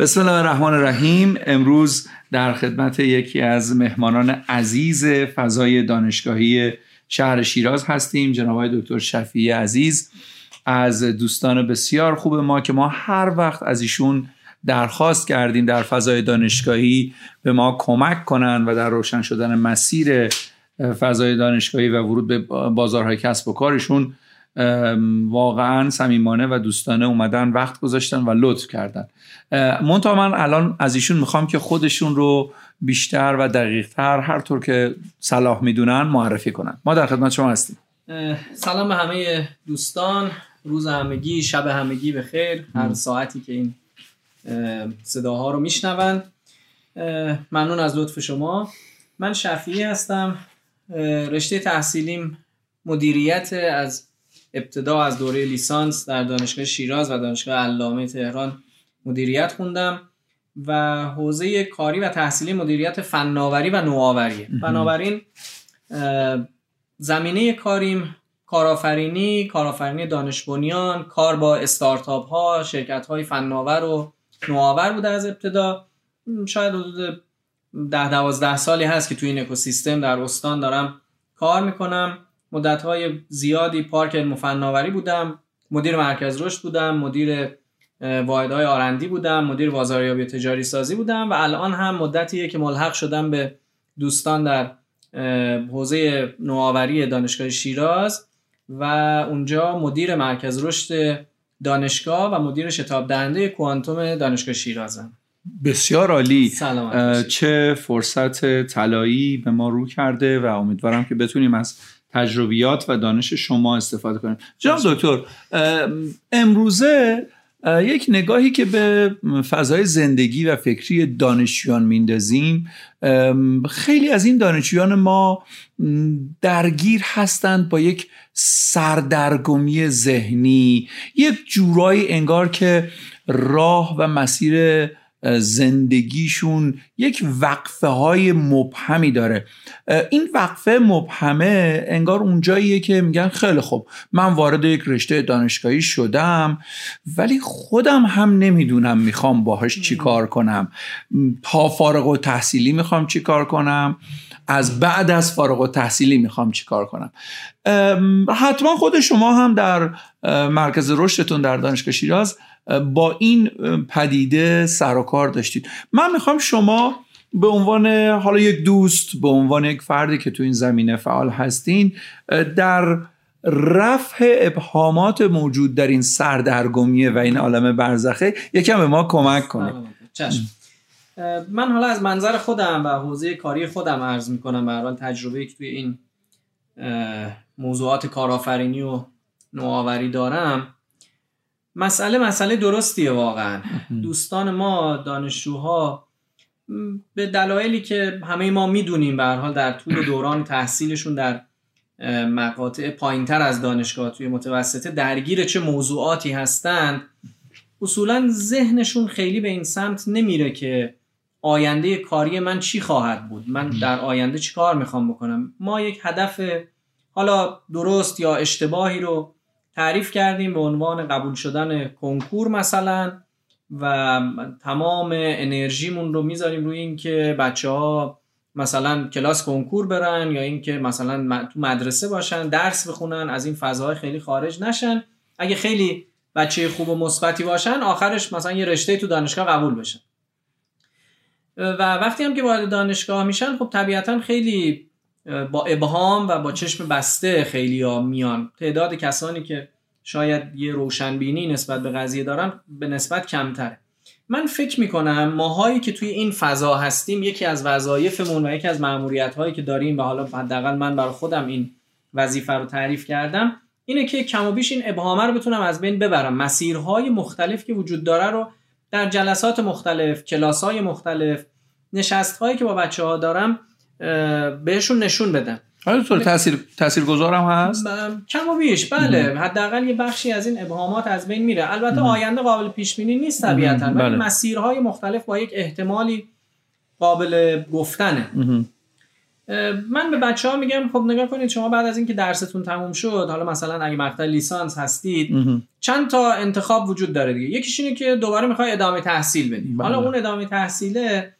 بسم الله الرحمن الرحیم. امروز در خدمت یکی از مهمانان عزیز فضای دانشگاهی شهر شیراز هستیم جناب دکتر شفیع عزیز. از دوستان بسیار خوب ما که ما هر وقت از ایشون درخواست کردیم در فضای دانشگاهی به ما کمک کنند و در روشن شدن مسیر فضای دانشگاهی و ورود به بازارهای کسب و کارشون واقعا صمیمانه و دوستانه اومدن وقت گذاشتن و لطف کردن. منتها من الان از ایشون می‌خوام که خودشون رو بیشتر و دقیقتر هر طور که صلاح می‌دونن معرفی کنن. ما در خدمت شما هستیم. سلام به همه دوستان. روز همگی شب همگی به خیر. هر ساعتی که این صداها رو میشنون. ممنون از لطف شما. من شفیعی هستم. رشته تحصیلیم مدیریت از ابتدا از دوره لیسانس در دانشگاه شیراز و دانشگاه علامه تهران مدیریت خوندم و حوزه کاری و تحصیلی مدیریت فناوری و نوآوری بنابراین زمینه کاریم کارآفرینی کارآفرینی دانش بنیان کار با استارتاپ ها شرکت های فناور و نوآور بوده از ابتدا. شاید حدود ده دوازده سالی هست که توی این اکوسیستم در استان دارم کار می‌کنم. مدت های زیادی پارک مفناوری بودم مدیر مرکز رشد بودم مدیر واحدهای آرندی بودم مدیر بازاریابی تجاری سازی بودم و الان هم مدتیه که ملحق شدم به دوستان در حوزه نوآوری دانشگاه شیراز و اونجا مدیر مرکز رشد دانشگاه و مدیر شتاب دهنده کوانتوم دانشگاه شیرازم. بسیار عالی. چه فرصت طلایی به ما رو کرده و امیدوارم که بتونیم از تجربیات و دانش شما استفاده کنیم. جناب دکتر امروزه یک نگاهی که به فضای زندگی و فکری دانشجویان میندازیم خیلی از این دانشجویان ما درگیر هستند با یک سردرگمی ذهنی یک جورایی انگار که راه و مسیر زندگیشون یک وقفه های مبهمی داره. این وقفه مبهمه انگار اونجاییه که میگن خیلی خوب من وارد یک رشته دانشگاهی شدم ولی خودم هم نمی‌دونم می‌خوام باهاش چی کار کنم. تا فارغ و تحصیلی می‌خوام چی کار کنم؟ از بعد از فارغ و تحصیلی می‌خوام چی کار کنم؟ حتما خود شما هم در مرکز رشدتون در دانشگاه شیراز با این پدیده سر و کار داشتید. من می‌خوام شما به عنوان حالا یک دوست به عنوان یک فردی که تو این زمینه فعال هستین در رفع ابهامات موجود در این سردرگمیه و این عالم برزخه یکم به ما کمک چشم. من حالا از منظر خودم و حوزه کاری خودم عرض می‌کنم. به تجربه که توی این موضوعات کارآفرینی و نوآوری دارم مسئله مسئله درستیه واقعا. دوستان ما دانشجوها به دلایلی که همه ما می‌دونیم به حال در طول دوران تحصیلشون در مقاطع پایینتر از دانشگاه توی متوسطه درگیر چه موضوعاتی هستند اصولا ذهنشون خیلی به این سمت نمیره که آینده کاری من چی خواهد بود؟ من در آینده چی کار می‌خوام بکنم؟ ما یک هدف حالا درست یا اشتباهی رو تعریف کردیم به عنوان قبول شدن کنکور مثلا و تمام انرژیمون رو می‌ذاریم روی اینکه بچه ها مثلا کلاس کنکور برن یا اینکه مثلا تو مدرسه باشن درس بخونن از این فضاهای خیلی خارج نشن. اگه خیلی بچه خوب و مثبتی باشن آخرش مثلا یه رشته تو دانشگاه قبول بشن. و وقتی هم که وارد دانشگاه میشن خب طبیعتا خیلی با ابهام و با چشم بسته خیلی ها میان. تعداد کسانی که شاید یه روشنبینی نسبت به قضیه دارن به نسبت کمتره. من فکر می‌کنم ماهایی که توی این فضا هستیم یکی از وظایفمون و یکی از معمولیت هایی که داریم و حالا حداقل من برای خودم این وظیفه رو تعریف کردم اینه که کم و بیش این ابهامه رو بتونم از بین ببرم. مسیرهای مختلف که وجود داره رو در جلسات مختلف کلاس های مختلف نشست هایی که با بچه ها دارم بهشون نشون بدم. آره تو تاثیر تاثیرگذارم هست؟ کم و بیش بله. حداقل یه بخشی از این ابهامات از بین میره. البته آینده قابل پیش بینی نیست طبیعتا ولی بله. مسیرهای مختلف با یک احتمالی قابل گفتنه. من به بچه ها میگم خب نگاه کنید شما بعد از اینکه درستون تموم شد حالا مثلا اگه مقطع لیسانس هستید چند تا انتخاب وجود داره دیگه. یکیش اینه که دوباره می‌خوای ادامه تحصیل بدی. بله. حالا اون ادامه تحصیله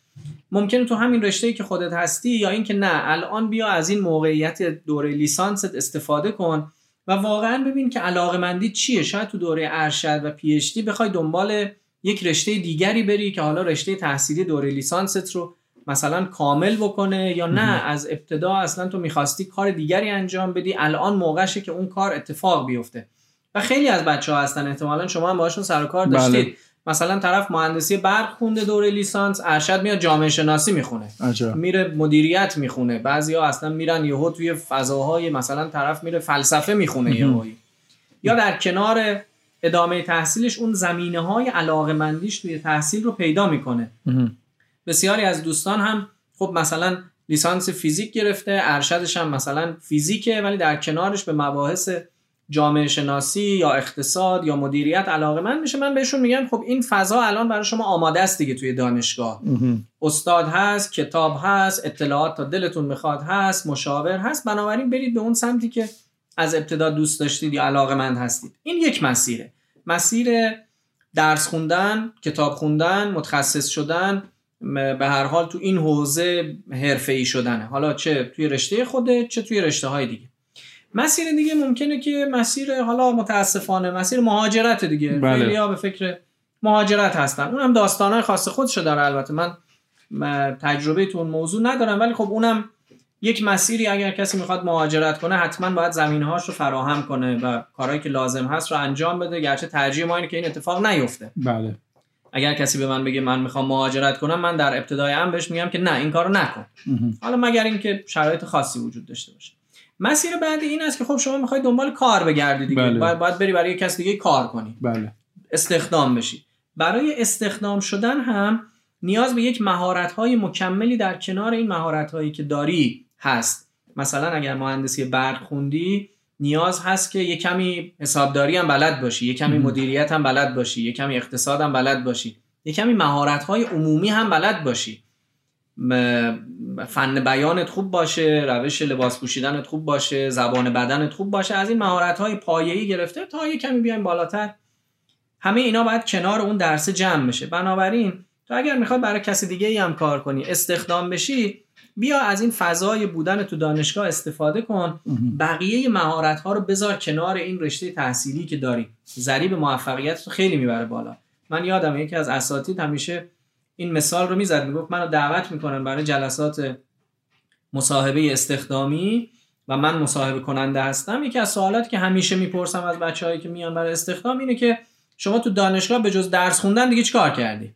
ممکنه تو همین رشته که خودت هستی یا اینکه نه الان بیا از این موقعیت دوره لیسانست استفاده کن و واقعا ببین که علاقه مندی چیه. شاید تو دوره ارشد و پی اچ دی بخوای دنبال یک رشته دیگری بری که حالا رشته تحصیلی دوره لیسانست رو مثلا کامل بکنه یا نه. از ابتدا اصلا تو می‌خواستی کار دیگری انجام بدی الان موقعشه که اون کار اتفاق بیفته. و خیلی از بچه ها هستن احتمالا شما هم باشون سر و کار بله. مثلا طرف مهندسی برق خونده دوره لیسانس ارشد میاد جامعه شناسی می‌خونه. عجب. میره مدیریت می‌خونه. بعضیا اصلا میرن یهو توی فضاهای مثلا طرف میره فلسفه می‌خونه یهویی. یا در کنار ادامه تحصیلش اون زمینه های علاقه مندیش توی تحصیل رو پیدا می‌کنه. بسیاری از دوستان هم خب مثلا لیسانس فیزیک گرفته ارشدش هم مثلا فیزیکه ولی در کنارش به مباحث جامعه شناسی یا اقتصاد یا مدیریت علاقه من میشه. من بهشون میگم خب این فضا الان برای شما آماده است دیگه توی دانشگاه. استاد هست کتاب هست اطلاعات تا دلتون می‌خواد هست مشاور هست. بنابراین برید به اون سمتی که از ابتدا دوست داشتید یا علاقه مند هستید. این یک مسیره. مسیر درس خوندن کتاب خوندن متخصص شدن به هر حال تو این حوزه حرفه‌ای شدنه. حالا چه توی رشته خوده چه توی رشته های دیگه. مسیر دیگه ممکنه که مسیر حالا متاسفانه مسیر مهاجرت دیگه. بله. خیلی‌ها به فکر مهاجرت هستن. اونم داستانهای خاص خودشو داره البته. من تجربه تو اون موضوع ندارم ولی خب اونم یک مسیری اگر کسی می‌خواد مهاجرت کنه حتما باید زمینهاش رو فراهم کنه و کارهایی که لازم هست رو انجام بده. گرچه ترجیح ما اینه که این اتفاق نیفته. بله. اگر کسی به من بگه من می‌خوام مهاجرت کنم من در ابتدای هم بهش میگم که نه این کارو نکن. حالا مگر اینکه شرایط خاصی وجود داشته باشه. مسیر بعدی این است که خب شما می‌خوای دنبال کار بگردی دیگه. بله. باید, باید بری برای یک کس دیگه کار کنی. بله. استخدام بشی. برای استخدام شدن هم نیاز به یک مهارت‌های مکملی در کنار این مهارت‌هایی که داری هست. مثلا اگر مهندسی برق خوندی نیاز هست که یه کمی حسابداری هم بلد باشی یه کمی. مدیریت هم بلد باشی یه کمی اقتصاد هم بلد باشی یه کمی مهارت‌های عمومی هم بلد باشی. فن بیانت خوب باشه روش لباس پوشیدنت خوب باشه زبان بدنت خوب باشه از این مهارت‌های پایه‌ای گرفته تا یه کمی بیایم بالاتر. همه اینا باید کنار اون درس جمع بشه. بنابراین تو اگر می‌خوای برای کسی دیگه ای هم کار کنی استخدام بشی بیا از این فضای بودن تو دانشگاه استفاده کن. بقیه مهارت ها رو بذار کنار این رشته تحصیلی که داری. ضریب موفقیت رو خیلی می‌بره بالا. من یادم یکی از اساتید همیشه این مثال رو می‌زد می‌گفت منو دعوت می‌کنن برای جلسات مصاحبه استخدامی و من مصاحبه کننده هستم. یکی از سوالاتی که همیشه می‌پرسم از بچههایی که میان برای استخدام اینه که شما تو دانشگاه به جز درس خوندن دیگه چیکار کردی؟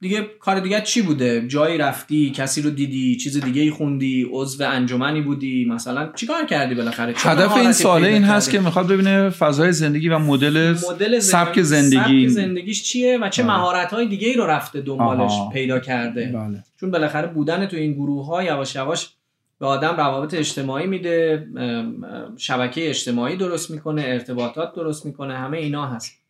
دیگه کار دیگه چی بوده جایی رفتی کسی رو دیدی چیز دیگه ای خوندی عضو انجمنی بودی مثلا چیکار کردی بالاخره هدف این ساله این هست؟ که می‌خواد ببینه فضای زندگی و مدل مدل سبک زندگی. سبک زندگیش چیه و چه. مهارت های دیگه ای رو رفته دنبالش آها. پیدا کرده بله چون بالاخره بودن تو این گروه ها یواش یواش به آدم روابط اجتماعی میده شبکه اجتماعی درست می‌کنه ارتباطات درست می‌کنه همه اینا هست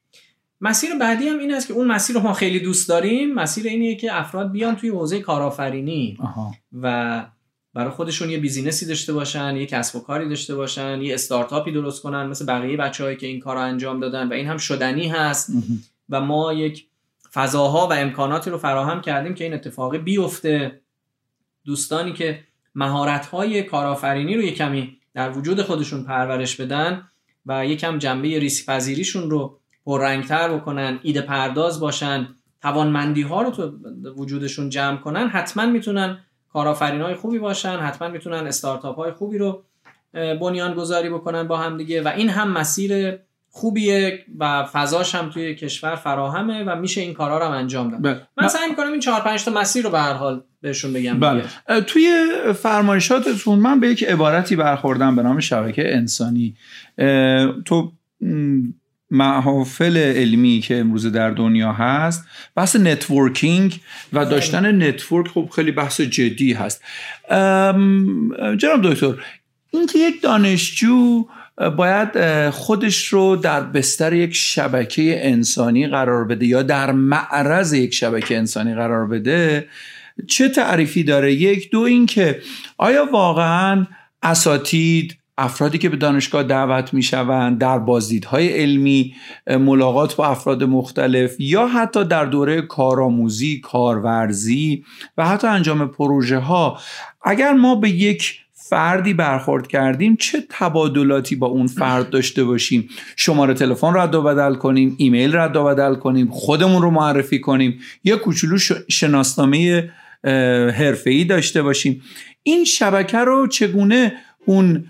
مسیر بعدی هم این است که اون مسیر رو ما خیلی دوست داریم. مسیر اینه که افراد بیان توی حوزه کارآفرینی. و برای خودشون یه business ی داشته باشن یه کسب و کاری داشته باشن یه استارتاپی درست کنن مثل بقیه بچه‌هایی که این کار رو انجام دادن و این هم شدنی هست. و ما یک فضاها و امکاناتی رو فراهم کردیم که این اتفاق بیفته. دوستانی که مهارت‌های کارآفرینی رو یک کمی در وجود خودشون پرورش بدن و یکم جنبه ریسک پذیریشون رو پررنگتر بکنن ایده پرداز باشن توانمندی ها رو تو وجودشون جمع کنن حتما می‌تونن کارآفرین های خوبی باشن حتما می‌تونن استارتاپ های خوبی رو بنیان گذاری بکنن با هم دیگه و این هم مسیر خوبیه و فضاش هم توی کشور فراهمه و میشه این کارا رو هم انجام داد. بله. من سعی می‌کنم این چهار پنج تا مسیر رو به هر حال بهشون بگم بله. توی فرمایشاتتون من به یک عبارتی برخوردم به نام شبکه انسانی. تو محافل علمی که امروز در دنیا هست بحث networking و داشتن network خب خیلی بحث جدی هست. جناب دکتر اینکه یک دانشجو باید خودش رو در بستر یک شبکه انسانی قرار بده یا در معرض یک شبکه انسانی قرار بده چه تعریفی داره؟ یک دو اینکه آیا واقعا اساتید افرادی که به دانشگاه دعوت می شوند در بازدیدهای علمی ملاقات با افراد مختلف یا حتی در دوره کارآموزی کارورزی و حتی انجام پروژه ها اگر ما به یک فردی برخورد کردیم چه تبادلاتی با اون فرد داشته باشیم؟ شماره تلفن رد و بدل کنیم ایمیل رد و بدل کنیم خودمون رو معرفی کنیم یا کوچولو شناسنامه حرفه‌ای داشته باشیم؟ این شبکه رو چگونه اون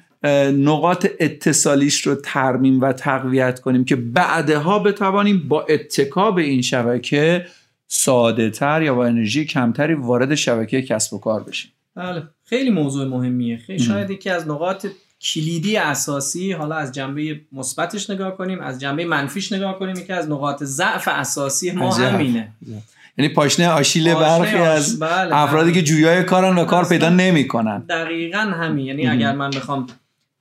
نقاط اتصالیش رو ترمیم و تقویت کنیم که بعدها بتوانیم با اتکا به این شبکه ساده تر یا با انرژی کمتری وارد شبکه کسب و کار بشیم. بله خیلی موضوع مهمیه. خیلی شاید یکی از نقاط کلیدی اساسی حالا از جنبه مثبتش نگاه کنیم از جنبه منفیش نگاه کنیم یکی از نقاط ضعف اساسی ما همینه. یعنی پاشنه آشیل برخی از بله افرادی که جویای کارن و کار پیدا نمی‌کنن. دقیقا همین. یعنی اگر من بخوام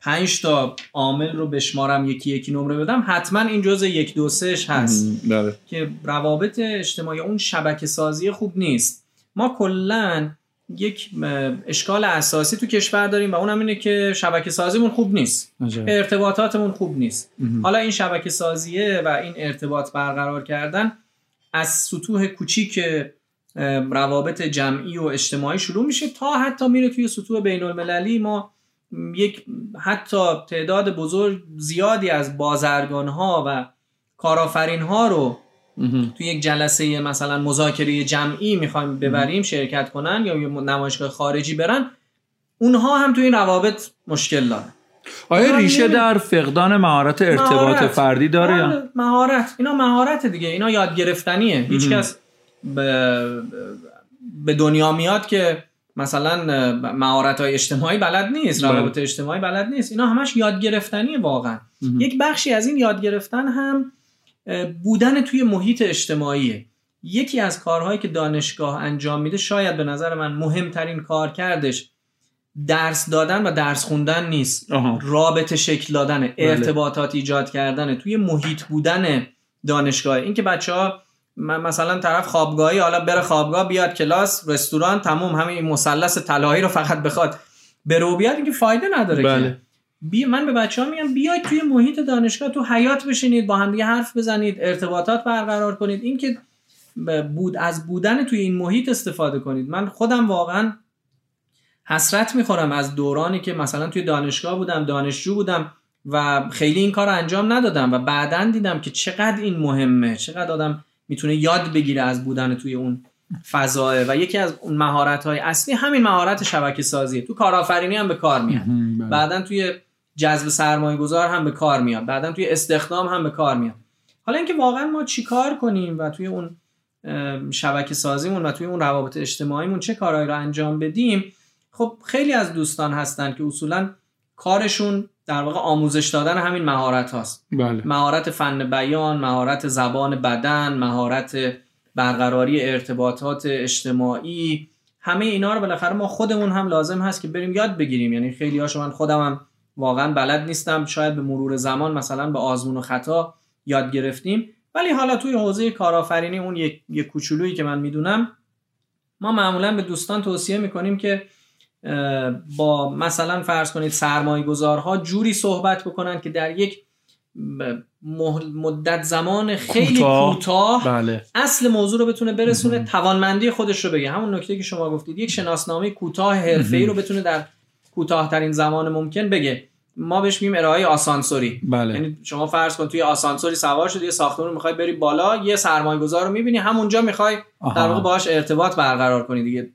پنج تا عامل رو بشمارم یکی یکی نمره بدم. حتما این جزء یک دو سهش هست. بله. که روابط اجتماعی اون شبکه سازی خوب نیست. ما کلا یک اشکال اساسی تو کشور داریم و اونم اینه که شبکه سازیمون خوب نیست. ارتباطاتمون خوب نیست. حالا این شبکه سازیه و این ارتباط برقرار کردن از سطوح کوچیک روابط جمعی و اجتماعی شروع میشه تا حتی میره توی سطوح بین المللی ما یک حتی تعداد بزرگ زیادی از بازرگان ها و کارآفرین ها رو تو یک جلسه مثلا مذاکره جمعی می‌خوایم ببریم شرکت کنن یا نمایشگاه خارجی برن اونها هم تو این روابط مشکل دارن. آیا ریشه در فقدان مهارت ارتباط فردی داره یا؟ بله، مهارت. اینا مهارت دیگه. اینا یاد گرفتنیه. هیچکس به... به دنیا میاد که مثلا مهارت های اجتماعی بلد نیست بله. روابط اجتماعی بلد نیست. اینا همش یاد گرفتنی واقعا یک بخشی از این یاد گرفتن هم بودن توی محیط اجتماعیه یکی از کارهایی که دانشگاه انجام میده شاید به نظر من مهمترین کار کردش درس دادن و درس خوندن نیست. رابطه شکل دادن بله. ارتباطات ایجاد کردن توی محیط بودن دانشگاه. اینکه بچه ها مثلا طرف خوابگاهی حالا بره خوابگاه بیاد کلاس رستوران تموم همین این مثلث طلایی رو فقط بخواد بره بیاد اینکه فایده نداره بله. بی من به بچه ها میگم بیاید توی محیط دانشگاه تو حیات بشینید با همدیگه حرف بزنید ارتباطات برقرار کنید. اینکه بود از بودن توی این محیط استفاده کنید. من خودم واقعا حسرت می‌خورم از دورانی که مثلا توی دانشگاه بودم دانشجو بودم و خیلی این کار انجام ندادم و بعدا دیدم که چقدر این مهمه چقدر آدم می‌تونه یاد بگیره از بودن توی اون فضاه و یکی از اون مهارت های اصلی همین مهارت شبکه سازیه تو کارآفرینی هم به کار میاد. بله. بعدا توی جذب سرمایه گذار هم به کار میاد. بعدا توی استخدام هم به کار میاد. حالا اینکه واقعا ما چیکار کنیم و توی اون شبکه سازیمون و توی اون روابط اجتماعیمون چه کارهایی رو انجام بدیم خب خیلی از دوستان هستن که اصولا کارشون در واقع آموزش دادن همین مهارت هاست. بله. مهارت فن بیان مهارت زبان بدن مهارت برقراری ارتباطات اجتماعی همه اینا رو بالاخره ما خودمون هم لازم هست که بریم یاد بگیریم. یعنی خیلی هاشو من خودم هم واقعا بلد نیستم. شاید به مرور زمان مثلا به آزمون و خطا یاد گرفتیم. ولی حالا توی حوزه کارآفرینی اون یک, یک کوچولویی که من می‌دونم ما معمولا به دوستان توصیه می‌کنیم که با مثلا فرض کنید سرمایه گذارها جوری صحبت بکنن که در یک مدت زمان خیلی کوتاه. بله. اصل موضوع رو بتونه برسونه توانمندی خودش رو بگه. همون نکته که شما گفتید یک شناسنامه کوتاه حرفه‌ای رو بتونه در کوتاهترین زمان ممکن بگه. ما بهش میگیم ارائه آسانسوری. بله. یعنی شما فرض کن توی آسانسوری سوار شدی یه ساختمون رو می‌خوای بری بالا یه سرمایه گذار رو می‌بینی همونجا می‌خوای در واقع باهاش ارتباط برقرار کنی دیگه.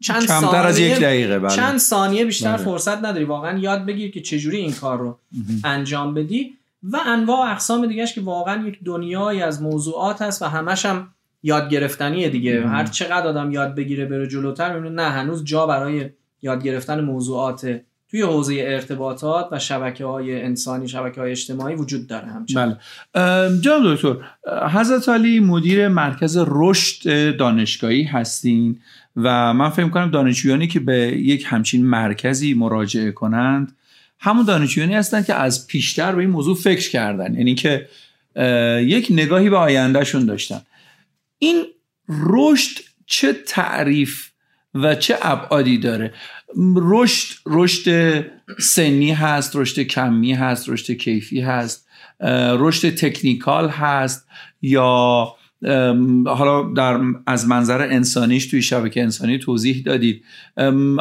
چند ثانیه از یک دقیقه بله. چند ثانیه بیشتر بله. فرصت نداری. واقعا یاد بگیر که چجوری این کار رو انجام بدی و انواع اقسام دیگهش که واقعا یک دنیایی از موضوعات هست و همش هم یاد گرفتنیه دیگه. هر چقدر آدم یاد بگیره بره جلوتر نه هنوز جا برای یاد گرفتن موضوعات توی حوزه ارتباطات و شبکه های انسانی شبکه های اجتماعی وجود داره همچنین. بله. جناب دکتر حضرت علی مدیر مرکز رشد دانشگاهی هستین و من فکر کنم دانشجویانی که به یک همچین مرکزی مراجعه کنند همون دانشجویانی هستند که از پیشتر به این موضوع فکر کردن یعنی که یک نگاهی به آیندهشون داشتن. این رشد چه تعریف و چه ابعادی داره؟ رشد رشد سنی هست رشد کمی هست رشد کیفی هست رشد تکنیکال هست یا حالا در از منظر انسانیش توی شبکه انسانی توضیح دادید.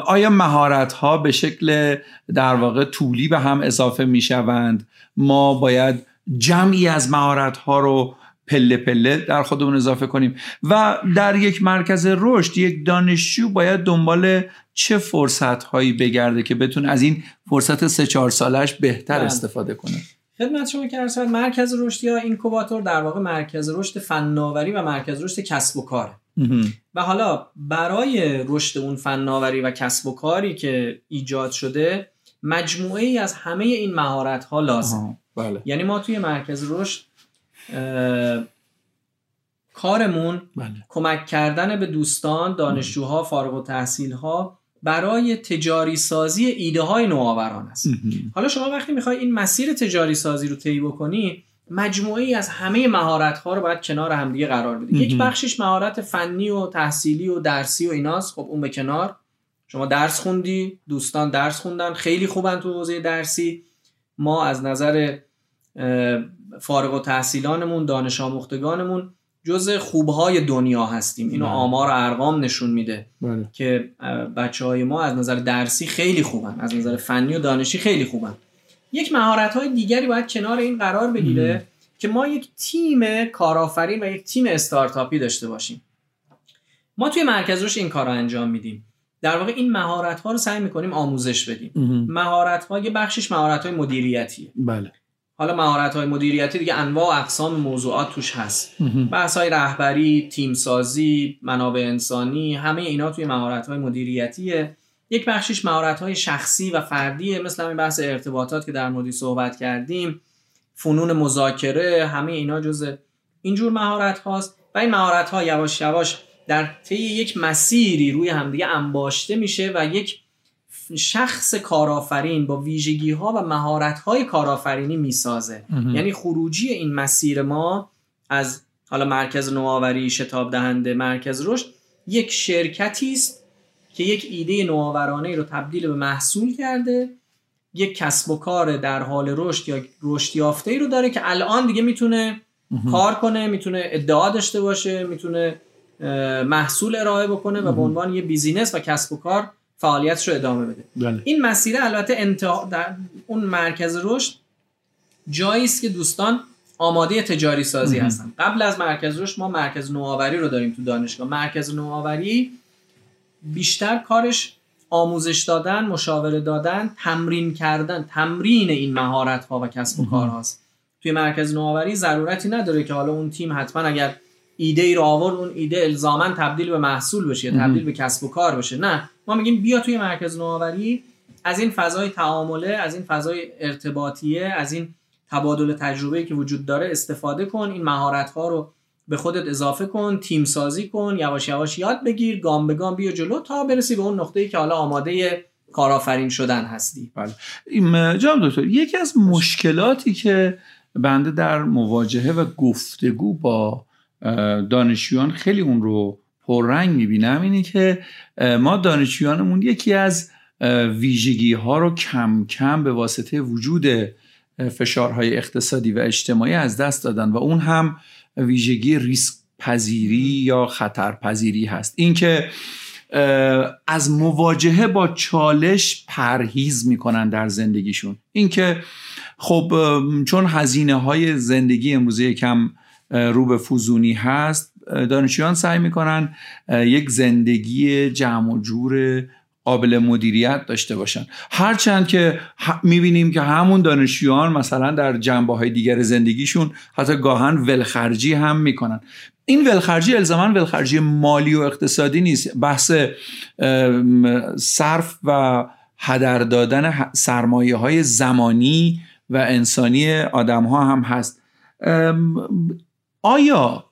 آیا مهارت ها به شکل در واقع طولی به هم اضافه می شوند ما باید جمعی از مهارت ها رو پله پله در خودمون اضافه کنیم. و در یک مرکز رشد یک دانشجو باید دنبال چه فرصت هایی بگرده که بتونه از این فرصت سه چهار سالش بهتر بله. استفاده کنه. خدمت شما که ارسال مرکز رشد یا اینکوباتور در واقع مرکز رشد فناوری و مرکز رشد کسب و کاره. و حالا برای رشد اون فناوری و کسب و کاری که ایجاد شده مجموعه ای از همه این مهارت ها لازم بله. یعنی ما توی مرکز رشد کارمون بله. کمک کردن به دوستان دانشجوها فارغ و تحصیل ها برای تجاری سازی ایده های نوآوران است. حالا شما وقتی می‌خوای این مسیر تجاری سازی رو طی بکنی مجموعه ای از همه مهارت ها رو باید کنار همدیگه قرار بدی. یک بخشش مهارت فنی و تحصیلی و درسی و ایناست. خب اون به کنار. شما درس خوندی دوستان درس خوندن خیلی خوبن تو حوزه درسی. ما از نظر فارغ و تحصیلانمون دانش آموختگانمون جز خوبهای دنیا هستیم. اینو بله. آمار و ارقام نشون میده بله. که بچه های ما از نظر درسی خیلی خوبن از نظر فنی و دانشی خیلی خوبن. یک مهارت های دیگری باید کنار این قرار بگیره که ما یک تیم کارآفرین و یک تیم استارتاپی داشته باشیم. ما توی مرکز روش این کار رو انجام میدیم. در واقع این مهارت ها رو سعی می‌کنیم آموزش بدیم. مهارت ها یه بخشش مهارت های مدیریتیه. بله. حالا مهارت های مدیریتی دیگه انواع و اقسام موضوعات توش هست. بحث های رهبری تیم سازی منابع انسانی همه اینا توی مهارت های مدیریتیه. یک بخشش مهارت های شخصی و فردیه مثل همین بحث ارتباطات که در موردی صحبت کردیم. فنون مذاکره همه اینا جز اینجور مهارت هاست و این مهارت ها یواش یواش در طی یک مسیری روی همدیگه انباشته میشه و یک شخص کارآفرین با ویژگی ها و مهارت های کارآفرینی می‌سازه. یعنی خروجی این مسیر ما از حالا مرکز نوآوری شتاب دهنده مرکز رشد یک شرکتی است که یک ایده نوآورانه رو تبدیل به محصول کرده یک کسب و کار در حال رشد یا رشد یافته ای رو داره که الان دیگه می‌تونه کار کنه می‌تونه ادعا داشته باشه می‌تونه محصول ارائه بکنه و به عنوان یه بیزینس و کسب و کار فعالیتش رو ادامه بده. بله. این مسیر البته انتها در اون مرکز رشد جایی است که دوستان آماده تجاری سازی هستن. قبل از مرکز رشد ما مرکز نوآوری رو داریم تو دانشگاه. مرکز نوآوری بیشتر کارش آموزش دادن مشاوره دادن تمرین کردن تمرین این مهارت ها و کسب و کار هاست توی مرکز نوآوری ضرورتی نداره که حالا اون تیم حتما اگر ایده ای رو آورد اون ایده الزاما تبدیل به محصول بشه یا تبدیل به کسب و کار بشه. نه. ما میگیم بیا توی مرکز نوآوری از این فضای تعامله از این فضای ارتباطیه از این تبادل تجربه که وجود داره استفاده کن این مهارت ها رو به خودت اضافه کن تیم سازی کن یواش یواش یاد بگیر گام به گام بیا جلو تا برسی به اون نقطه ای که حالا آماده کارآفرین شدن هستی. بله. جام دکتر یکی از مشکلاتی که بنده در مواجهه و گفتگو با دانشجویان خیلی اون رو پررنگ می‌بینم اینه که ما دانشجویانمون یکی از ویژگی ها رو کم کم به واسطه وجود فشارهای اقتصادی و اجتماعی از دست دادن و اون هم ویژگی ریسک پذیری یا خطر پذیری هست. اینکه از مواجهه با چالش پرهیز می‌کنن در زندگیشون. اینکه خب چون هزینه های زندگی امروزه کم رو به فوزونی هست دانشجویان سعی می‌کنن یک زندگی جمع و جور قابل مدیریت داشته باشن. هرچند که می‌بینیم که همون دانشجویان مثلا در جنبه های دیگر زندگیشون حتی گاهن ولخرجی هم می‌کنن. این ولخرجی الزاما ولخرجی مالی و اقتصادی نیست. بحث صرف و هدر دادن سرمایه های زمانی و انسانی آدم ها هم هست. آیا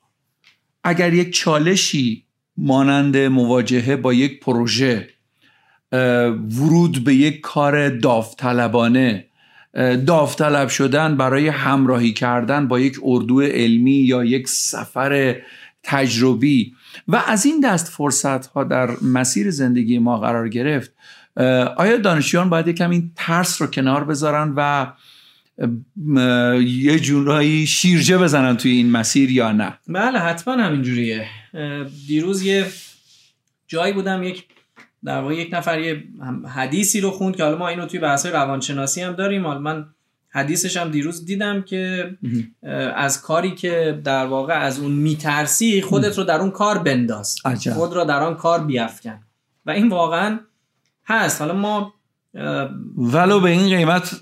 اگر یک چالشی مانند مواجهه با یک پروژه ورود به یک کار داوطلبانه داوطلب شدن برای همراهی کردن با یک اردو علمی یا یک سفر تجربی و از این دست فرصت ها در مسیر زندگی ما قرار گرفت آیا دانشجویان باید یکم این ترس رو کنار بذارن و یه جورایی شیرجه بزنن توی این مسیر یا نه؟ بله حتما همینجوریه دیروز یه جایی بودم یک در واقع یک نفر یه حدیثی رو خوند که حالا ما اینو توی بحث روانشناسی هم داریم. حالا من حدیثش هم دیروز دیدم که از کاری که در واقع از اون میترسی خودت رو در اون کار بنداز. خود رو در آن کار بیافکن. و این واقعا هست. حالا ما ولو به این قیمت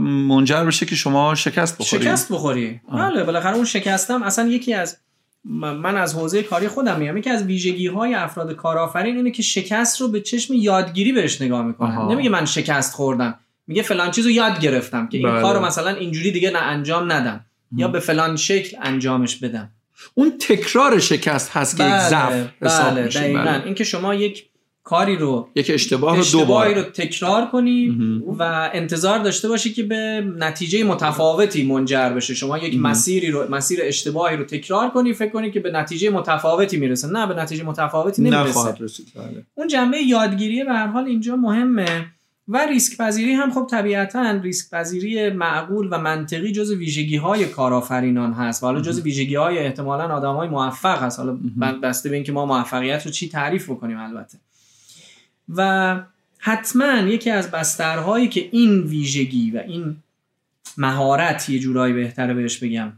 منجر بشه که شما شکست بخوری شکست بخوری. بله بالاخره اون شکستم اصلا یکی از من از حوزه کاری خودم میگم. یکی از ویژگی های افراد کارآفرین اینه که شکست رو به چشم یادگیری بهش نگاه می‌کنن. نمیگه من شکست خوردم. میگه فلان چیزو یاد گرفتم که این بله. کارو مثلا اینجوری دیگه نه انجام ندم. یا به فلان شکل انجامش بدم. اون تکرار شکست هست که یک بله، ضعف بله بله. اینکه شما یک کاری رو یک اشتباه رو دوباره رو تکرار کنی و انتظار داشته باشی که به نتیجه متفاوتی منجر بشه. شما یک مسیری رو مسیر اشتباهی رو تکرار کنی فکر کنی که به نتیجه متفاوتی می‌رسه. نه به نتیجه متفاوتی نمی‌رسه. بله. اون جنبه یادگیری به هر حال اینجا مهمه و ریسک پذیری هم خب طبیعتا ریسک پذیری معقول و منطقی جز ویژگی های کارآفرینان هست. و حالا جز ویژگی های احتمالا آدم های موفق هست. حالا بسته به اینکه ما موفقیت رو چی تعریف بکنیم البته. و حتما یکی از بسترهایی که این ویژگی و این مهارت یه جورایی بهتره بهش بگم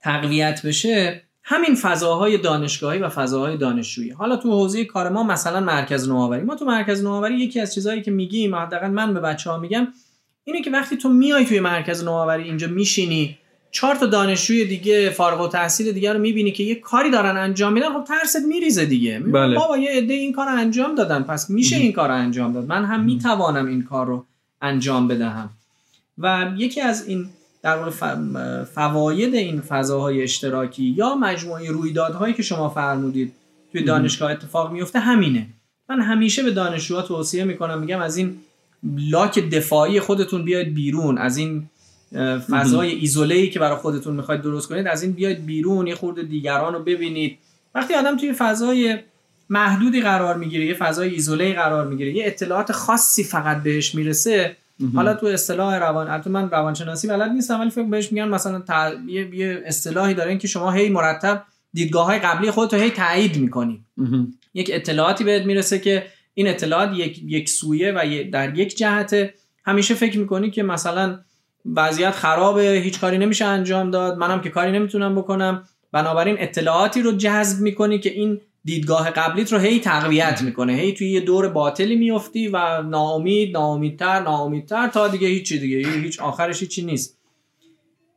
تقویت بشه همین فضاهای دانشگاهی و فضاهای دانشجویی. حالا تو حوزه کار ما مثلا مرکز نوآوری. ما تو مرکز نوآوری یکی از چیزهایی که میگیم حداقل من به بچه ها میگم اینه که وقتی تو میای توی مرکز نوآوری اینجا میشینی چهار تا دانشجوی دیگه فارغ و تحصیل دیگه رو می‌بینی که یه کاری دارن انجام میدن خب ترست میریزه دیگه. بله. بابا یه عده این کار رو انجام دادن. پس میشه این کار رو انجام داد. من هم می‌توانم این کار رو انجام بدهم. و یکی از این در واقع فواید این فضاهای اشتراکی یا مجموعه رویدادهایی که شما فرمودید توی دانشگاه اتفاق میفته همینه. من همیشه به دانشجوها توصیه می‌کنم میگم از این لاک دفاعی خودتون بیاید بیرون از این فضای ایزوله ای که برای خودتون می‌خواید درست کنید از این بیاید بیرون یه خورده دیگران رو ببینید. وقتی آدم توی فضای محدودی قرار می‌گیره یه فضای ایزوله قرار می‌گیره یه اطلاعات خاصی فقط بهش می‌رسه حالا تو اصطلاح روان البته من روانشناسی بلد نیستم ولی فکر بهش میگن مثلا یه... اصطلاحی دارن که شما هی مرتب دیدگاه های قبلی خودت رو هی تایید می‌کنی. یک اطلاعاتی بهت می‌رسه که این اطلاعات یک, یک سویه و در یک جهت همیشه فکر می‌کنی که مثلا وضعیت خرابه هیچ کاری نمیشه انجام داد. منم که کاری نمی‌تونم بکنم. بنابراین اطلاعاتی رو جذب می‌کنی که این دیدگاه قبلیت رو هی تقویت می‌کنه. هی توی یه دور باطلی میفتی و ناامید ناامیدتر ناامیدتر تا دیگه هیچی دیگه. هیچ آخرش هیچی نیست.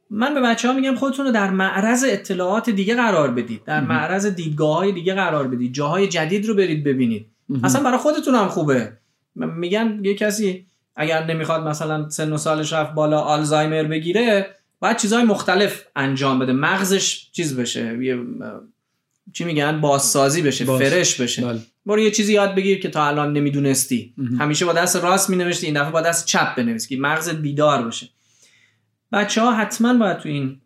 من به بچه ها میگم خودتون رو در معرض اطلاعات دیگه قرار بدید. در معرض دیدگاه های دیگه قرار بدید. جاهای جدید رو برید ببینید. اصلا برای خودتون هم خوبه. میگن یه کسی اگر نمی‌خواد مثلا سن و سالش رفت بالا آلزایمر بگیره باید چیزهای مختلف انجام بده. مغزش چیز بشه یه چی میگن؟ بازسازی بشه فرش بشه. بله. برو یه چیزی یاد بگیر که تا الان نمی‌دونستی. همیشه با دست راست مینوشتی این دفعه با دست چپ بنویس که مغزت بیدار بشه. بچه ها حتما باید تو این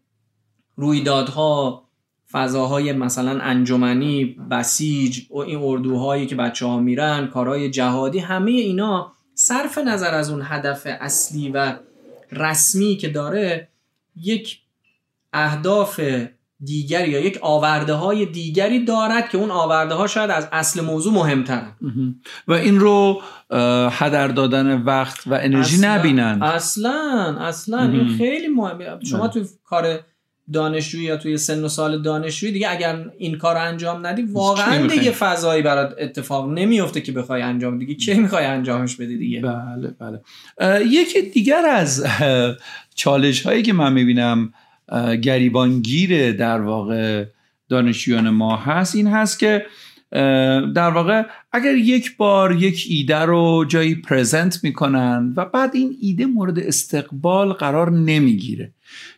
رویدادها فضاهای مثلا انجمنی بسیج و این اردوهایی که بچه ها میرن کارهای جهادی همه اینا صرف نظر از اون هدف اصلی و رسمی که داره یک اهداف دیگری یا یک آورده های دیگری دارد که اون آورده ها شاید از اصل موضوع مهمترن. و این رو هدر دادن وقت و انرژی اصلا، نبینن اصلا اصلا. این خیلی مهمه. شما تو کار دانشجویی یا توی سن و سال دانشجویی دیگه اگر این کار رو انجام ندی واقعا دیگه فضایی برات اتفاق نمیفته که بخوای انجام دیگه کی می‌خوای انجامش بدی دیگه؟ بله بله. یکی دیگر از چالش هایی که من می‌بینم گریبانگیر در واقع دانشجویان ما هست این هست که در واقع اگر یک بار یک ایده رو جایی پرزنت می‌کنن و بعد این ایده مورد استقبال قرار نمی‌گیره.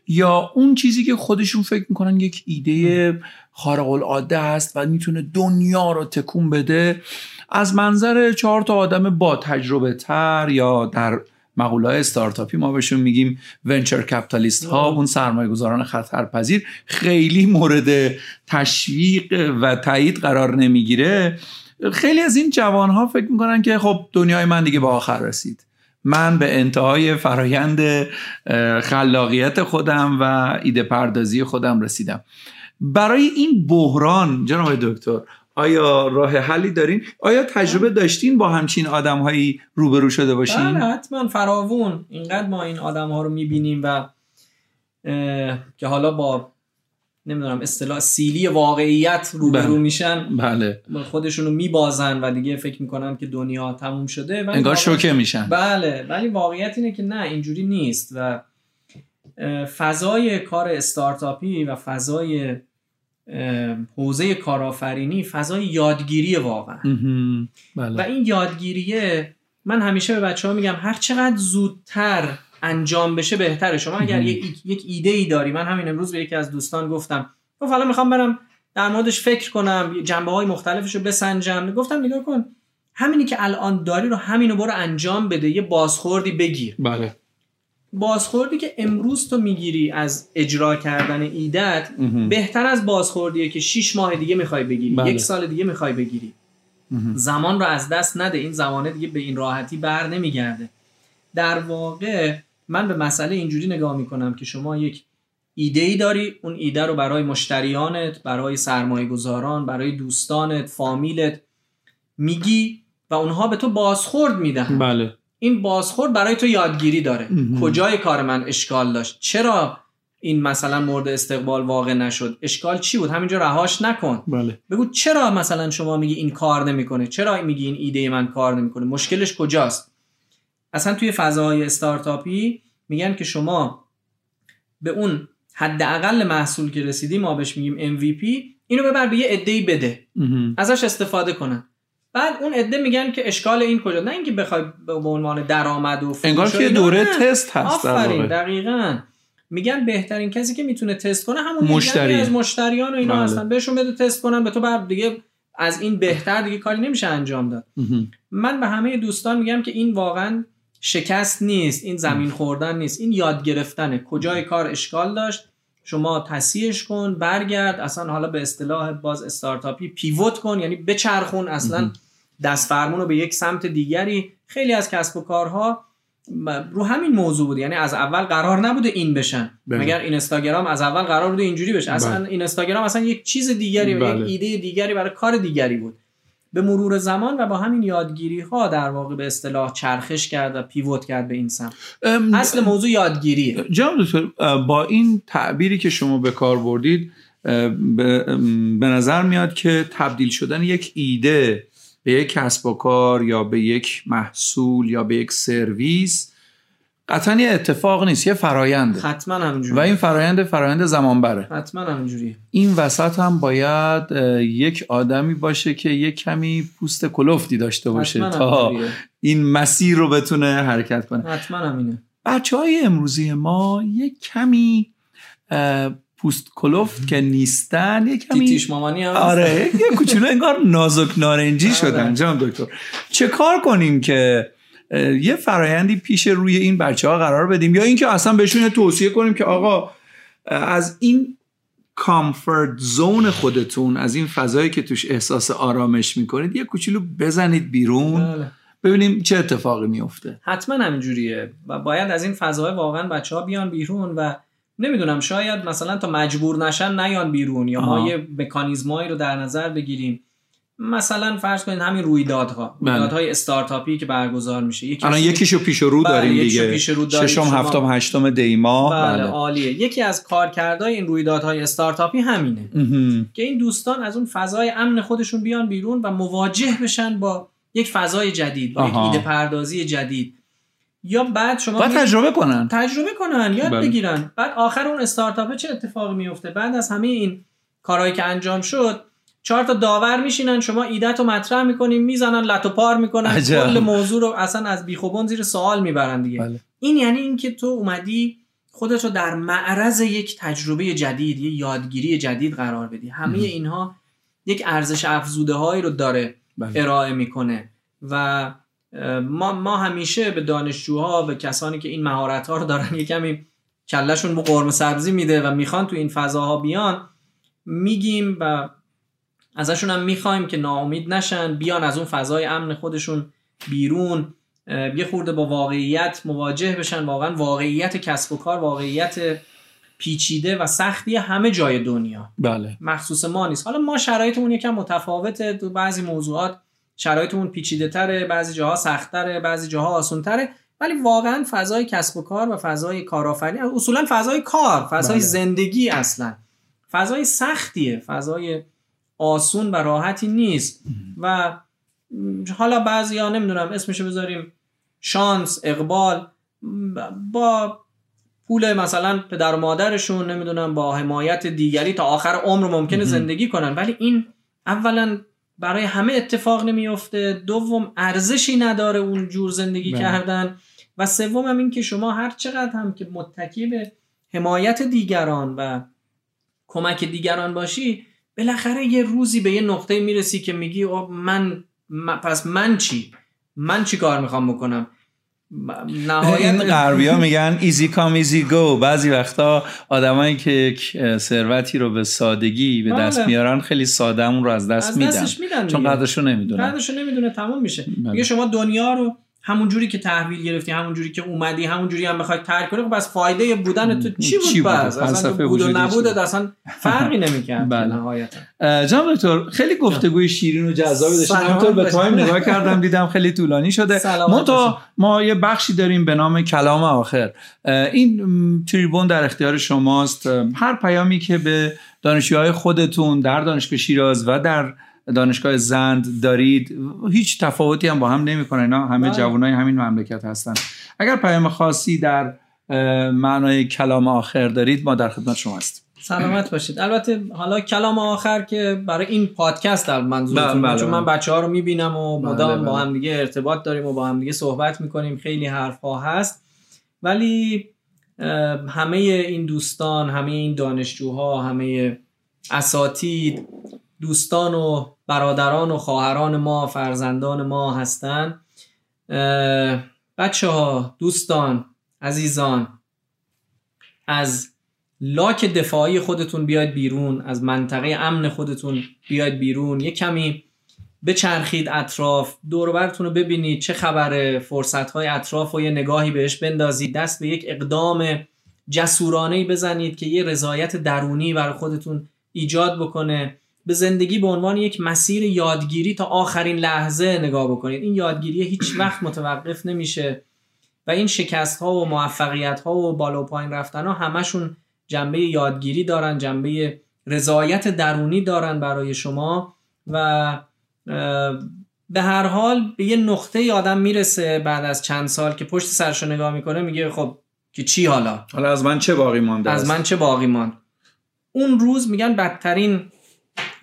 یا اون چیزی که خودشون فکر می‌کنن یک ایده خارق العاده است و می‌تونه دنیا رو تکون بده از منظر چهار تا آدم با تجربه تر یا در مقوله های استارتاپی ما بهشون میگیم ونچر کپیتالیست ها اون سرمایه گذاران خطرپذیر خیلی مورد تشویق و تایید قرار نمی‌گیره. خیلی از این جوان ها فکر می‌کنن که خب دنیای من دیگه به آخر رسید. من به انتهای فرایند خلاقیت خودم و ایده پردازی خودم رسیدم. برای این بحران جناب دکتر آیا راه حلی دارین؟ آیا تجربه داشتین با همچین آدمهایی روبرو شده باشین؟ بله حتما فراوون. اینقدر ما این آدم ها رو می‌بینیم و که حالا با نمی‌دونم اصطلاح سیلی واقعیت روبرو بله. میشن. بله. خودشونو میبازن و دیگه فکر می‌کنن که دنیا تموم شده انگار شوکه میشن. بله ولی واقعیت اینه که نه اینجوری نیست و فضای کار استارتاپی و فضای حوزه کارآفرینی فضای یادگیری واقعا. بله. و این یادگیریه من همیشه به بچه ها میگم هر چقدر زودتر انجام بشه بهتره. شما اگر یک, یک ایده ای داری من همین امروز به یکی از دوستان گفتم گفت حالا می‌خوام برم در موردش فکر کنم جنبه های مختلفش رو بسنجم. گفتم نگاه کن همینی که الان داری رو همینو برو انجام بده یه بازخوردی بگیر. بله. بازخوردی که امروز تو می‌گیری از اجرا کردن ایدت بهتر از بازخوردیه که 6 ماه دیگه می‌خوای بگیری. بله. یک سال دیگه می‌خوای بگیری. زمان رو از دست نده. این زمانه دیگه به این راحتی بر نمیگرده. در واقع من به مسئله اینجوری نگاه می‌کنم که شما یک ایده ای داری اون ایده رو برای مشتریانت برای سرمایه گذاران برای دوستانت فامیلت میگی و اونها به تو بازخورد میدن. بله. این بازخورد برای تو یادگیری داره. کجای کار من اشکال داشت؟ چرا این مثلا مورد استقبال واقع نشد؟ اشکال چی بود؟ همینجا رهاش نکن. بله. بگو چرا مثلا شما میگی این کار نمی‌کنه؟ چرا میگی این ایده من کار نمی‌کنه؟ مشکلش کجاست؟ اصلا توی فضاهای استارتاپی میگن که شما به اون حداقل محصول که رسیدی ما بهش میگیم MVP اینو ببر به یه عده‌ای بده. ازش استفاده کنن. بعد اون عده میگن که اشکال این کجا نه اینکه بخوای به عنوان درآمد و انگار که دوره تست هست آفرین دقیقاً. میگن بهترین کسی که می‌تونه تست کنه همون مشتری. از مشتریان و اینا بله. هستن. بهشون بده تست کنن به تو بعد دیگه از این بهتر دیگه کاری نمیشه انجام داد. من به همه دوستان میگم که این واقعا شکست نیست این زمین خوردن نیست این یاد گرفتنه. کجای کار اشکال داشت؟ شما تصیحش کن برگرد اصلا حالا به اصطلاح باز استارتاپی پیوت کن یعنی بچرخون اصلا دست فرمون رو به یک سمت دیگری. خیلی از کسب و کارها رو همین موضوع بود. یعنی از اول قرار نبوده این بشن. بله. مگر این اینستاگرام از اول قرار بوده اینجوری بشه. اصلا بله. این اینستاگرام اصلا یک چیز دیگری بله. یک ایده دیگری برای کار دیگری بود. به مرور زمان و با همین یادگیری ها در واقع به اصطلاح چرخش کرد و پیوت کرد به این سمت. اصل موضوع یادگیریه. جناب دکتر با این تعبیری که شما به کار بردید به نظر میاد که تبدیل شدن یک ایده به یک کسب و کار یا به یک محصول یا به یک سرویس قطعا یه اتفاق نیست یه فراینده حتما همینجوری و این فرایند فرایند زمان بره حتما همینجوری این وسط هم باید یک آدمی باشه که یک کمی پوست کلفتی داشته باشه تا این مسیر رو بتونه حرکت کنه. حتما همینه. بچه های امروزی ما یک کمی پوست کلفت که نیستن یک کمی تیتیش مامانی هم آره یه کوچولو انگار نازک نارنجی آره. شدن جناب دکتر. چه کار کنیم که یه فرایندی پیش روی این بچه ها قرار بدیم یا اینکه اصلا بهشون توصیه کنیم که آقا از این کامفورت زون خودتون از این فضایی که توش احساس آرامش می‌کنید یه کوچولو بزنید بیرون. بله. ببینیم چه اتفاقی میفته حتما همینجوریه. و باید از این فضای واقعا بچه ها بیان بیرون و نمی‌دونم شاید مثلا تا مجبور نشن نیان بیرون یا ما یه مکانیزمایی رو در نظر بگیریم. مثلا فرض کنید همین رویدادها. بله. رویدادهای استارتاپی که برگزار میشه. یکی الان یکیشو پیش رو بله، داریم دیگه. پیش رو ششم هفتم هشتم دیما. بله, بله. عالیه. یکی از کارکردهای این رویدادهای استارتاپی همینه. که این دوستان از اون فضای امن خودشون بیان بیرون و مواجه بشن با یک فضای جدید با یک ایده پردازی جدید. یا بعد شما باید تجربه کنن. تجربه کنن یاد بله. بگیرن. بعد آخر اون استارتاپ چه اتفاقی میفته بعد از همه این کارهایی که انجام شد چهار تا داور میشینن شما ایدت رو مطرح می‌کنین می‌زنن لتو پار می‌کنن. کل موضوع رو اصلا از بیخوبون زیر سوال می‌برن دیگه. بله. این یعنی اینکه تو اومدی خودت رو در معرض یک تجربه جدید یه یادگیری جدید قرار بدی. همه اینها یک ارزش افزوده هایی رو داره بله. ارائه می‌کنه. و ما, ما همیشه به دانشجوها به کسانی که این مهارت ها رو دارن یه کمی کلشون به قرمه سبزی میده و می‌خوان تو این فضاها بیان میگیم و ازشون هم می‌خوایم که ناامید نشن بیان از اون فضای امن خودشون بیرون یه خورده با واقعیت مواجه بشن. واقعا واقعیت کسب و کار واقعیت پیچیده و سختی همه جای دنیا. بله. مخصوص ما نیست. حالا ما شرایطمون یکم متفاوته. تو بعضی موضوعات شرایطمون پیچیده تره بعضی جاها سخت تره بعضی جاها آسون تره ولی واقعا فضای کسب و کار و فضای کارآفرینی اصولا فضای کار فضای بله. زندگی اصلا. فضای سختیه. فضای آسون و راحتی نیست. و حالا بعضی ها نمی‌دونم اسمشو بذاریم شانس اقبال با پول مثلا پدر و مادرشون نمی‌دونم با حمایت دیگری تا آخر عمر ممکنه زندگی کنن. ولی این اولا برای همه اتفاق نمیفته دوم ارزشی نداره اون جور زندگی بله. کردن. و سوم هم این که شما هر چقدر هم که متکی به حمایت دیگران و کمک دیگران باشی بالاخره یه روزی به یه نقطه می‌رسی که میگی من پس من چی من چی کار می‌خوام بکنم این غربی ها میگن easy come easy go بعضی وقتا آدمایی که ثروتی رو به سادگی به دست بله. میارن خیلی ساده رو از دست میدن. میدن چون قدرشو نمی‌دونن قدرشو نمی‌دونه تمام میشه بله. میگه شما دنیا رو همون جوری که تحویل گرفتی همون جوری که اومدی همون جوری هم بخوای ترک کنی خب پس فایده بودن تو چی بود, چی بود؟ پس اصلا بود و نبود اصلا فرقی نمی‌کرد. بله. نهایتا. جناب دکتر خیلی گفتگوی شیرین و جذابی داشتیم همونطور به تایم نگاه کردم دیدم خیلی طولانی شده. ما تا ما یه بخشی داریم به نام کلام آخر. این تریبون در اختیار شماست. هر پیامی که به دانشجوهای خودتون در دانشگاه شیراز و در دانشگاه زند دارید هیچ تفاوتی هم با هم نمی‌کنه اینا همه بله. جوانای همین مملکت هستن. اگر پیام خاصی در معنای کلام آخر دارید ما در خدمت شما هستیم. سلامت باشید. البته حالا کلام آخر که برای این پادکست در منظورتون بله چون من بچه ها رو می‌بینم و بله، مدام بله. با هم دیگه ارتباط داریم و با هم دیگه صحبت می‌کنیم. خیلی حرف ها هست. ولی همه این دوستان همه این دانشجوها همه اساتید دوستان و برادران و خواهران ما فرزندان ما هستند بچه ها دوستان عزیزان از لاک دفاعی خودتون بیاید بیرون از منطقه امن خودتون بیاید بیرون. یه کمی بچرخید اطراف دوربرتون رو ببینید چه خبره فرصت های اطراف و یه نگاهی بهش بندازید دست به یک اقدام جسورانه بزنید که یه رضایت درونی برای خودتون ایجاد بکنه. به زندگی به عنوان یک مسیر یادگیری تا آخرین لحظه نگاه بکنید. این یادگیری هیچ وقت متوقف نمیشه و این شکست ها و موفقیت ها و بالا و پایین رفتن ها همشون جنبه یادگیری دارن جنبه رضایت درونی دارن برای شما و به هر حال به یه نقطه آدم می‌رسه بعد از چند سال که پشت سرشو نگاه می‌کنه میگه خب که چی حالا؟ حالا از من چه باقی مانده از من چه باقی ماند؟ اون روز میگن بدترین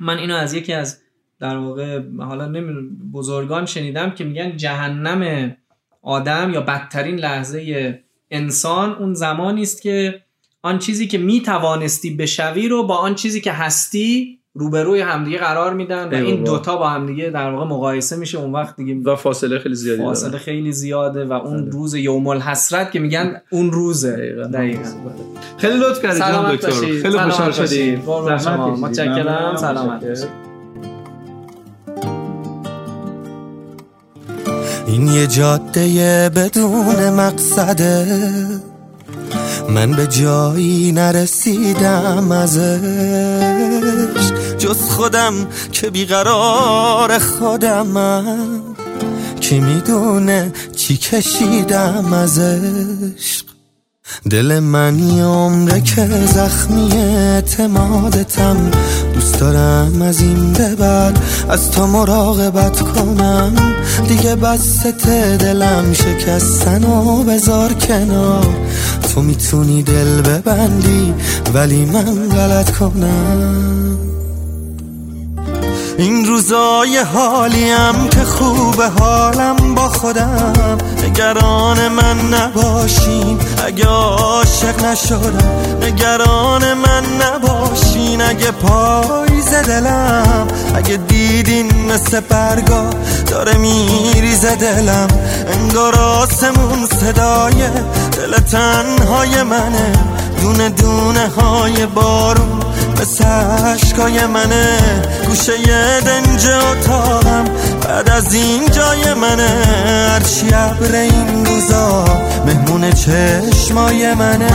من اینو از یکی از در واقع حالا نمی‌دونم بزرگان شنیدم که میگن جهنم آدم یا بدترین لحظه انسان اون زمانی است که آن چیزی که می توانستی بشوی رو با آن چیزی که هستی روبروی همدیگه قرار میدن و این دوتا با همدیگه در واقع مقایسه میشه. اون وقت دیگه و فاصله خیلی زیاده فاصله خیلی زیاده و اون بله. روز یوم الحسرت که میگن اون روزه. دقیقاً. خیلی لطف کردید جناب دکتر. خیلی خوشحال شدیم. متشکرم. سلامت این یه جاده بدون مقصده. من به جایی نرسیدم ازش. جز خودم که بیقرار خودمم. کی می‌دونه چی کشیدم ازش. دل من یه عمره که زخمی اعتمادتم. دوست دارم از این به بعد از تو مراقبت کنم. دیگه بست دلم شکستن و بذار کنار. تو می‌تونی دل ببندی ولی من غلط کنم. این روزای حالیم که خوب حالم با خودم. نگران من نباشین. اگه عاشق نشدم نگران من نباشین. اگه پاییز دلم اگه دیدین مثل برگا داره میریزه دلم. انگار آسمون صدای دل تنهای منه. دونه دونه های بارون مثل عشقای منه. گوشه دنج اتاقم بعد از این جای منه هرچی عبر این روزا مهمون چشمای منه.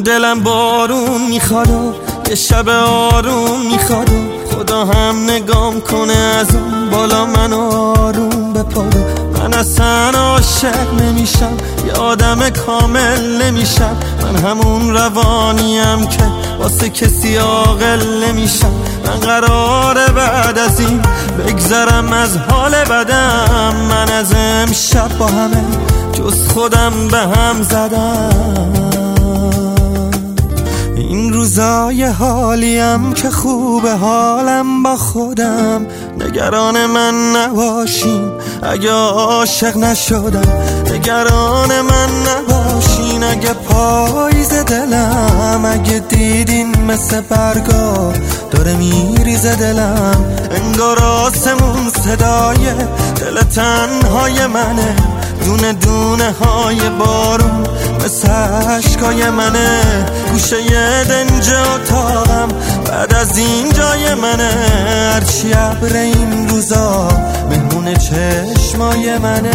دلم بارون می‌خواد یه شب آروم می‌خواد خدا هم نگام کنه از اون بالا من آروم بپادو من اصلا عاشق نمیشم یه آدم کامل نمیشم. من همون روانیم که واسه کسی عاقل نمیشم. من قراره بعد از این بگذرم از حال بدم. من از امشب با همه جز خودم به هم زدم. این روزای حالیم که خوب حالم با خودم. نگران من نباشین اگه عاشق نشدم. نگران من نباشین اگه پاییز دلم. اگه دیدین مثل برگا داره میریزه دلم. انگار آسمون صدای دل تنهای منه. دونه دونه های بارون مثل عشقای منه. گوشه دنج اتاقم بعد از این جای منه هرچی عبر این روزا مهمون چشمای منه.